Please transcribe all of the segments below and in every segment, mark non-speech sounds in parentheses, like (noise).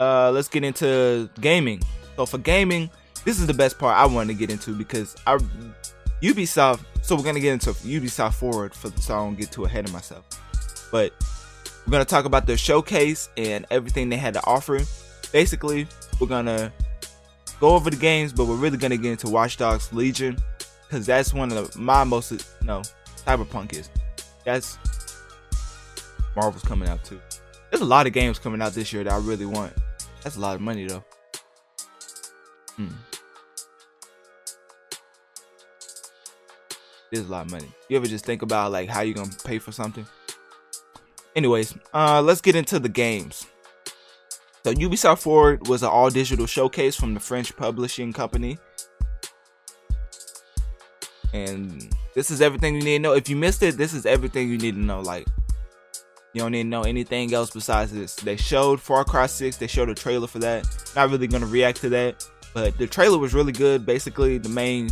uh, let's get into gaming. So for gaming, this is the best part I wanted to get into because I Ubisoft. So we're gonna get into Ubisoft forward for so I don't get too ahead of myself. But we're gonna talk about their showcase and everything they had to offer. Basically, we're gonna go over the games, but we're really gonna get into Watch Dogs Legion because that's one of the, my most no Cyberpunk is. That's Marvel's coming out too. There's a lot of games coming out this year that I really want. That's a lot of money though. Hmm. There's a lot of money. You ever just think about like how you gonna pay for something? Anyways, uh, let's get into the games. So Ubisoft Forward was an all digital showcase from the French publishing company. And this is everything you need to know. If you missed it, this is everything you need to know. Like, you don't need to know anything else besides this. They showed Far Cry 6, they showed a trailer for that. Not really gonna react to that. But the trailer was really good. Basically, the main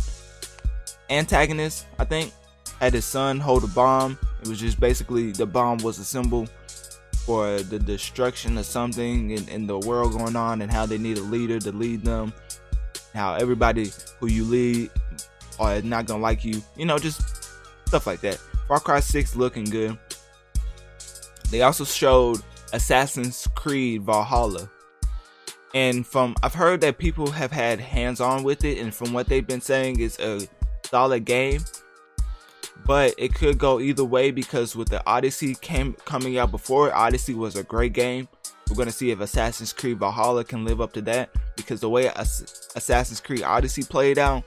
antagonist, I think, had his son hold a bomb. It was just basically the bomb was a symbol for the destruction of something in, in the world going on and how they need a leader to lead them. How everybody who you lead are not gonna like you. You know, just stuff like that. Far Cry 6 looking good. They also showed Assassin's Creed Valhalla. And from I've heard that people have had hands on with it, and from what they've been saying, it's a solid game but it could go either way because with the Odyssey came coming out before, Odyssey was a great game. We're gonna see if Assassin's Creed Valhalla can live up to that because the way Assassin's Creed Odyssey played out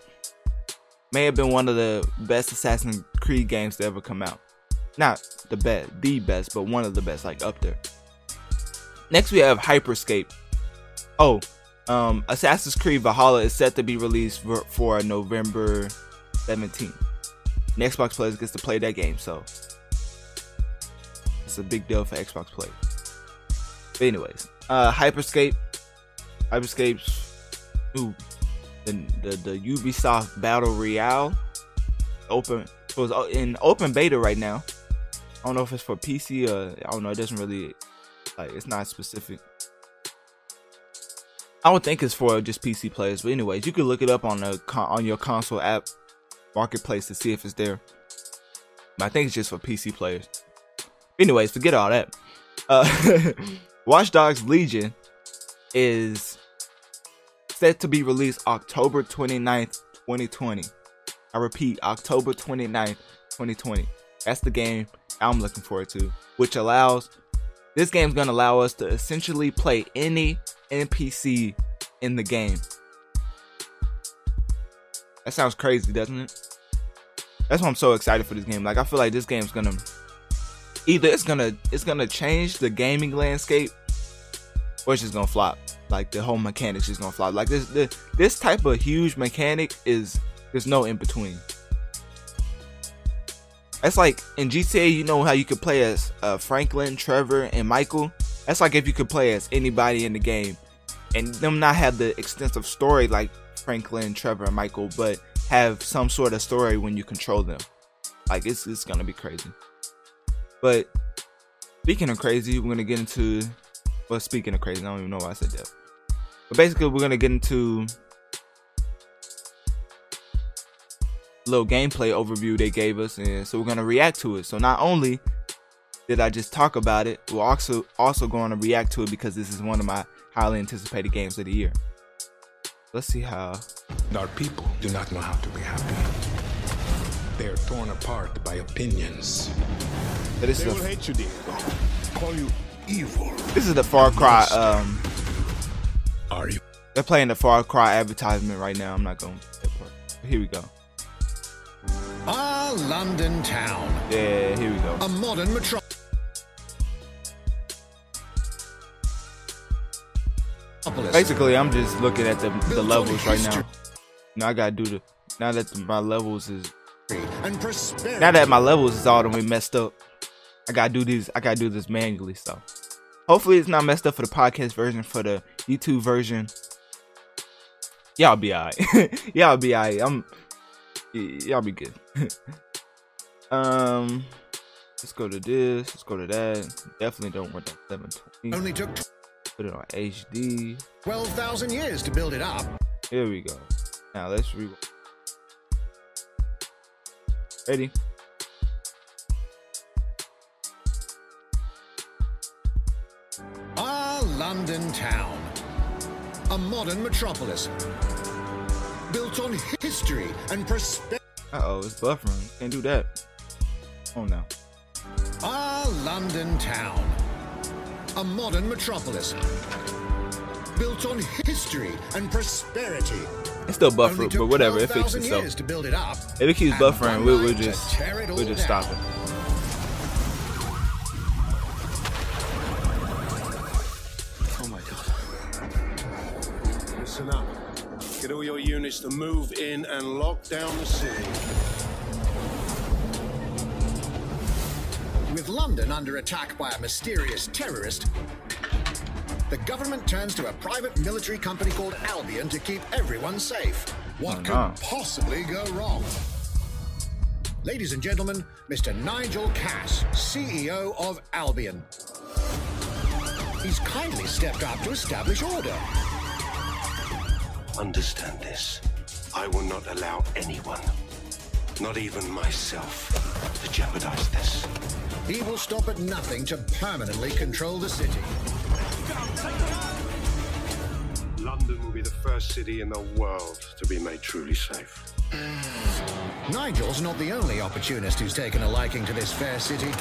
may have been one of the best Assassin's Creed games to ever come out. Not the best, the best, but one of the best, like up there. Next we have Hyperscape. Oh, um, Assassin's Creed Valhalla is set to be released for, for November 17th and Xbox players gets to play that game. So it's a big deal for Xbox players. But anyways, uh, Hyperscape, Hyperscape's ooh, the, the the Ubisoft Battle Royale open so it's in open beta right now. I don't know if it's for PC or I don't know. It doesn't really like it's not specific. I don't think it's for just PC players, but anyways, you can look it up on the on your console app marketplace to see if it's there. But I think it's just for PC players. Anyways, forget all that. Uh, (laughs) Watch Dogs Legion is set to be released October 29th, 2020. I repeat, October 29th, 2020. That's the game I'm looking forward to, which allows this game's gonna allow us to essentially play any NPC in the game. That sounds crazy, doesn't it? That's why I'm so excited for this game. Like I feel like this game's gonna either it's gonna it's gonna change the gaming landscape or it's just gonna flop. Like the whole mechanic's just gonna flop. Like this the, this type of huge mechanic is there's no in between. That's like in GTA, you know how you could play as uh, Franklin, Trevor, and Michael. That's like if you could play as anybody in the game, and them not have the extensive story like Franklin, Trevor, and Michael, but have some sort of story when you control them. Like it's it's gonna be crazy. But speaking of crazy, we're gonna get into well speaking of crazy, I don't even know why I said that. But basically we're gonna get into little gameplay overview they gave us and so we're gonna react to it. So not only did I just talk about it, we're also also going to react to it because this is one of my highly anticipated games of the year. Let's see how. Our people do not know how to be happy. They are torn apart by opinions. this they is will a, hate you, Diego. Call you evil. This is the Far Cry. Um, are you? They're playing the Far Cry advertisement right now. I'm not going. to Here we go. Our London town. Yeah, here we go. A modern metropolis. Basically, I'm just looking at the, the levels right now. Now I gotta do the now that my levels is now that my levels is all the way messed up. I gotta do these. I gotta do this manually. So hopefully it's not messed up for the podcast version. For the YouTube version, y'all be alright. (laughs) y'all be alright. I'm y'all be good. (laughs) um, let's go to this. Let's go to that. Definitely don't want that 720. Only took. Put it on HD. 12,000 years to build it up. Here we go. Now let's re. Ready? Our London town. A modern metropolis. Built on history and prosperity. Uh oh, it's buffering. Can't do that. Oh no. Our London town. A modern metropolis. Built on history and prosperity. It's still buffering, but whatever. It fixes itself. to build it up. If it keeps buffering, we'll, we'll just tear it we'll just stop it. All units to move in and lock down the city. With London under attack by a mysterious terrorist, the government turns to a private military company called Albion to keep everyone safe. What Oh, could no. possibly go wrong? Ladies and gentlemen, Mr. Nigel Cass, CEO of Albion. He's kindly stepped up to establish order. Understand this. I will not allow anyone, not even myself, to jeopardize this. He will stop at nothing to permanently control the city. London will be the first city in the world to be made truly safe. Nigel's not the only opportunist who's taken a liking to this fair city.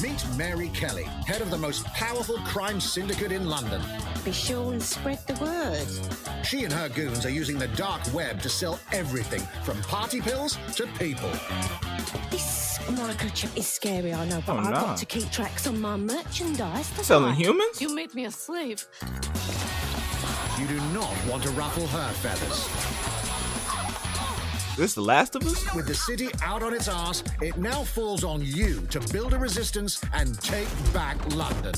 Meet Mary Kelly, head of the most powerful crime syndicate in London. Be sure and spread the word. She and her goons are using the dark web to sell everything from party pills to people. This microchip is scary, I know, but Oh, I've no. got to keep tracks on my merchandise. That's Selling right. humans? You made me a slave. You do not want to ruffle her feathers. This the Last of Us? With the city out on its arse, it now falls on you to build a resistance and take back London.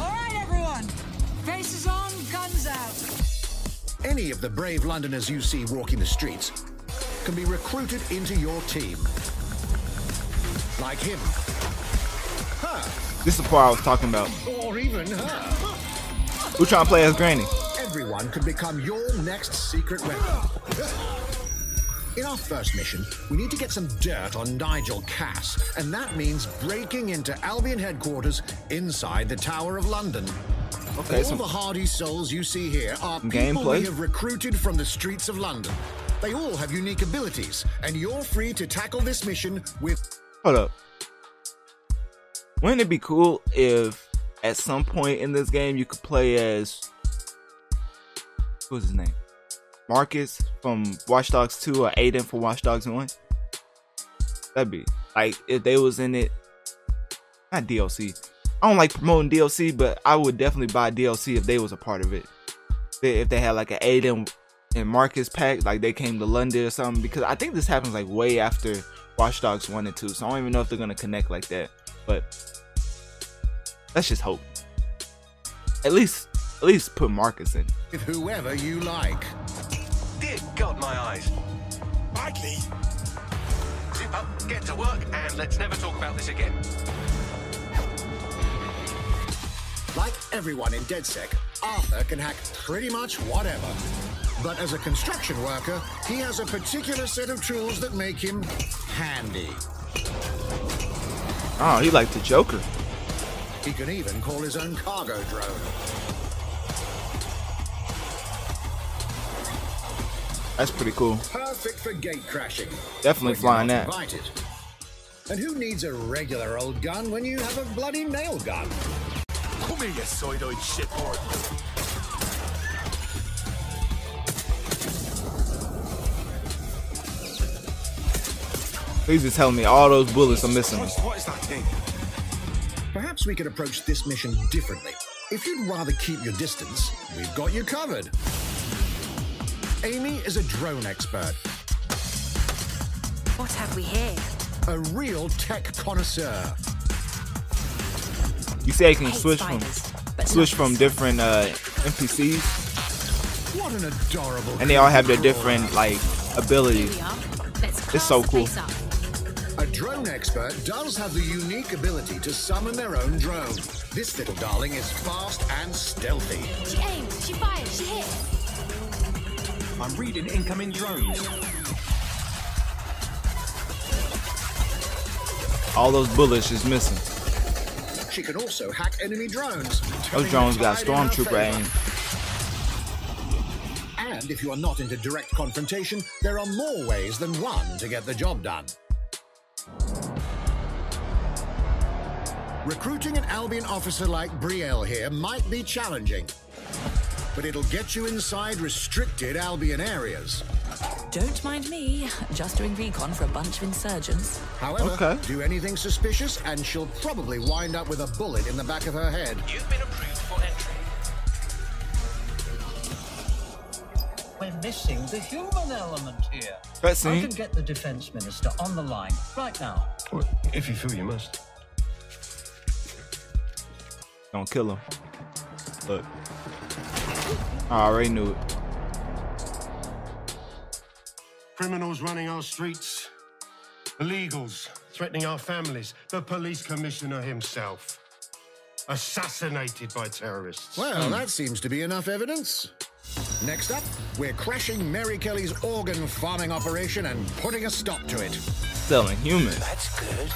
All right, everyone. Faces on, guns out. Any of the brave Londoners you see walking the streets can be recruited into your team. Like him. Her. This is the part I was talking about. Or even her. Who trying to play as Granny? Everyone could become your next secret weapon. In our first mission, we need to get some dirt on Nigel Cass, and that means breaking into Albion headquarters inside the Tower of London. Okay, All the hardy souls you see here are people gameplay. we have recruited from the streets of London. They all have unique abilities, and you're free to tackle this mission with Hold up. Wouldn't it be cool if at some point in this game you could play as what's his name? Marcus from Watch Dogs 2 or Aiden from Watch Dogs 1? That'd be like if they was in it not DLC. I don't like promoting DLC, but I would definitely buy DLC if they was a part of it. If they had like an Aiden and Marcus pack, like they came to London or something, because I think this happens like way after Watch Dogs 1 and 2, so I don't even know if they're gonna connect like that. But let's just hope. At least at least put Marcus in. whoever you like. Dear God, my eyes. Badly. Zip up, get to work, and let's never talk about this again. Like everyone in DedSec, Arthur can hack pretty much whatever. But as a construction worker, he has a particular set of tools that make him handy. Oh, he like the Joker. He can even call his own cargo drone. That's pretty cool. Perfect for gate crashing. Definitely flying not that. Invited. And who needs a regular old gun when you have a bloody nail gun? Come here, you side-eyed shithorn. Please just tell me all those bullets are missing. What, what is that thing? Perhaps we could approach this mission differently. If you'd rather keep your distance, we've got you covered. Amy is a drone expert, What have we here? a real tech connoisseur. You say you can switch from spiders, but switch from different uh, NPCs, What an adorable. and they all have their different like Here abilities. we are. Let's It's so cool. up. A A drone expert does have the unique ability to summon their own drone. This little darling is fast and stealthy. She aims, she fires, she hits. I'm reading incoming drones. All those bullets just missing. She can also hack enemy drones. Those drones got tide in her stormtrooper aim. And if you are not into direct confrontation, there are more ways than one to get the job done. Recruiting an Albion officer like Brielle here might be challenging, but it'll get you inside restricted Albion areas. Don't mind me, just doing recon for a bunch of insurgents. However, Okay. do anything suspicious and she'll probably wind up with a bullet in the back of her head. You've been approved for entry. We're missing the human element here. Let's see. I Cutscene. can get the defense minister on the line right now. Well, if you feel you must. Don't kill him. Look. I already knew it. Criminals running our streets, illegals threatening our families, the police commissioner himself, assassinated by terrorists. Well, that seems to be enough evidence. Next up, we're crashing Mary Kelly's organ farming operation and putting a stop to it. Selling humans. That's good.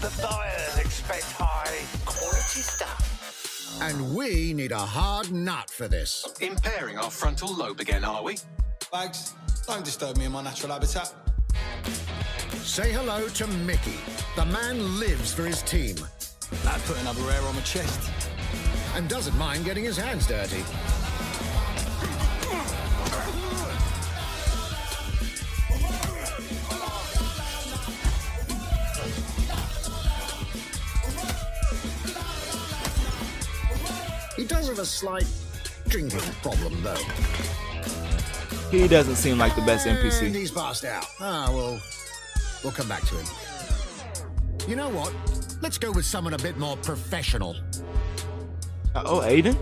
The buyers expect high quality stuff. And we need a hard nut for this. Impairing our frontal lobe again, are we? Bags, don't disturb me in my natural habitat. Say hello to Mickey. The man lives for his team That put another hair on my chest. and doesn't mind getting his hands dirty. Does have a slight drinking problem, though. He doesn't seem like the best And NPC. he's passed out. Ah, well, we'll come back to him. You know what? Let's go with someone a bit more professional. Uh, oh, Aiden?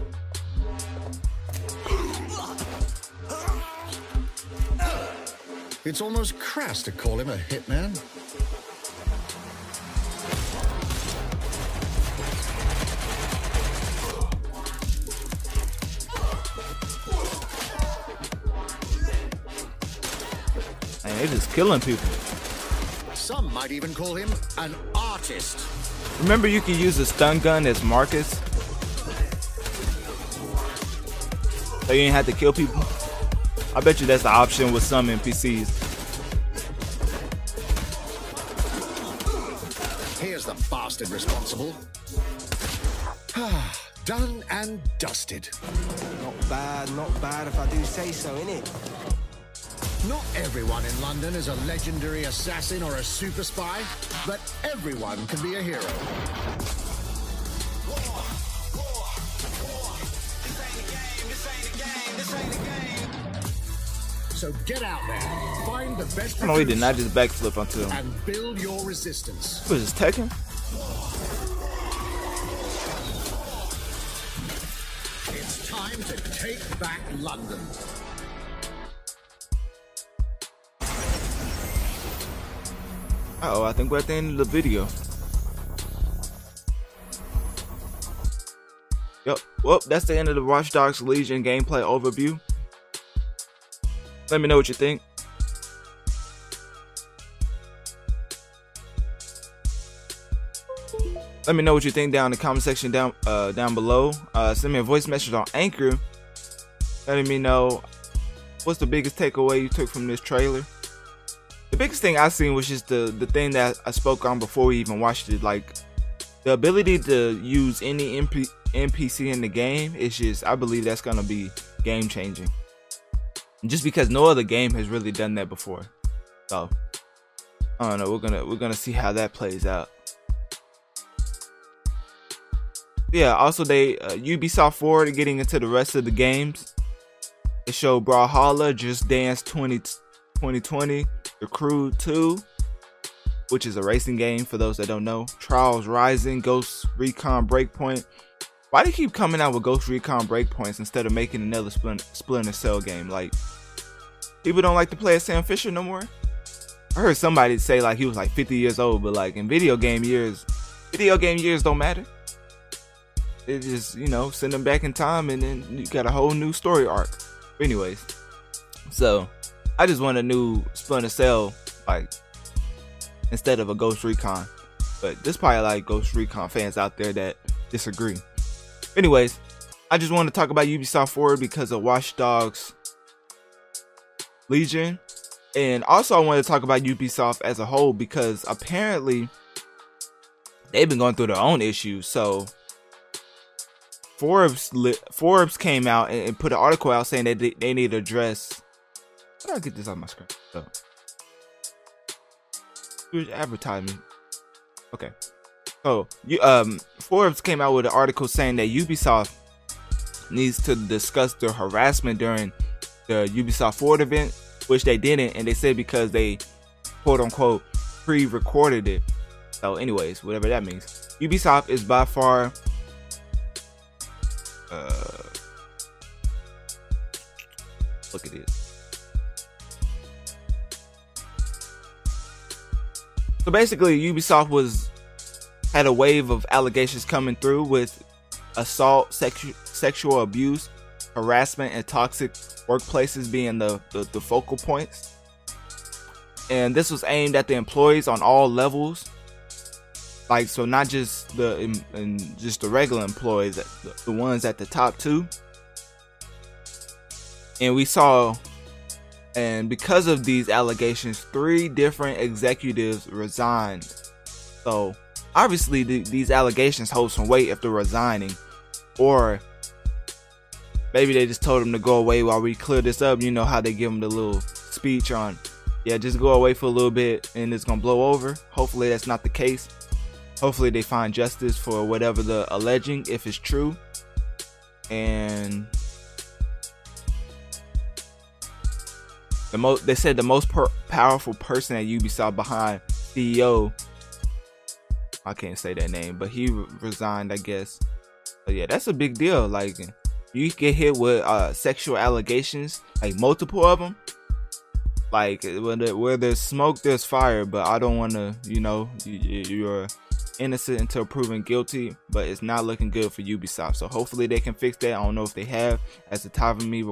It's almost crass to call him a hitman. And they just killing people. Some might even call him an artist. Remember you can use a stun gun as Marcus? So you ain't have to kill people? I bet you that's the option with some NPCs. Here's the bastard responsible. (sighs) Done and dusted. Not bad, not bad if I do say so, innit? Not everyone in London is a legendary assassin or a super spy, but everyone can be a hero. So get out there, find the best No, he did not just backflip onto him. and build your resistance. What is this, Tekken? It's time to take back London. Uh oh, I think we're at the end of the video. Yep. Well, that's the end of the Watch Dogs Legion gameplay overview. Let me know what you think. Let me know what you think down in the comment section down uh, down below. Uh, send me a voice message on Anchor, letting me know what's the biggest takeaway you took from this trailer the biggest thing I seen was just the the thing that I spoke on before we even watched it. Like the ability to use any MP, NPC in the game is just I believe that's gonna be game changing. Just because no other game has really done that before. So I don't know. We're gonna we're gonna see how that plays out. Yeah. Also, they uh, Ubisoft forward getting into the rest of the games. It showed Brawlhalla, Just Dance 20, 2020, The Crew 2, which is a racing game for those that don't know. Trials Rising, Ghost Recon Breakpoint. Why do you keep coming out with Ghost Recon Breakpoints instead of making another Splin- Splinter Cell game? Like, people don't like to play as Sam Fisher no more? I heard somebody say like he was like 50 years old, but like in video game years, video game years don't matter. It just you know send them back in time, and then you got a whole new story arc. Anyways, so I just want a new Splinter Cell like instead of a Ghost Recon. But there's probably like Ghost Recon fans out there that disagree. Anyways, I just want to talk about Ubisoft Forward because of Watch Dogs Legion. And also I want to talk about Ubisoft as a whole because apparently they've been going through their own issues. So Forbes Forbes came out and, put an article out saying that they, they need to address. How do I get this on my screen? So, advertising. Okay. So you um Forbes came out with an article saying that Ubisoft needs to discuss the harassment during the Ubisoft Forward event, which they didn't, and they said because they quote unquote pre-recorded it. So, anyways, whatever that means. Ubisoft is by far uh, look at this. So basically, Ubisoft was had a wave of allegations coming through with assault, sexu- sexual abuse, harassment, and toxic workplaces being the, the, the focal points. And this was aimed at the employees on all levels like so not just the just the regular employees the, the ones at the top two and we saw and because of these allegations three different executives resigned. So obviously the, these allegations hold some weight if they're resigning. Or maybe they just told them to go away while we clear this up. You know how they give them the little speech on yeah just go away for a little bit and it's gonna blow over. Hopefully that's not the case. Hopefully they find justice for whatever the alleging if it's true. And the most they said the most per- powerful person at ubisoft behind ceo i can't say that name but he re- resigned i guess but yeah that's a big deal like you get hit with uh, sexual allegations like multiple of them like where there's smoke there's fire but i don't want to you know you, you're innocent until proven guilty, but it's not looking good for Ubisoft. So hopefully they can fix that. I don't know if they have. At the time of me,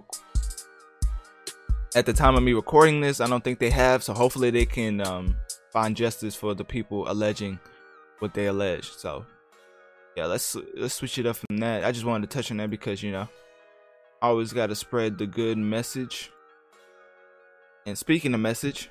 at the time of me recording this, I don't think they have. So hopefully they can um, find justice for the people alleging what they allege. So yeah, let's let's switch it up from that. I just wanted to touch on that because you know, always got to spread the good message. And speaking of message,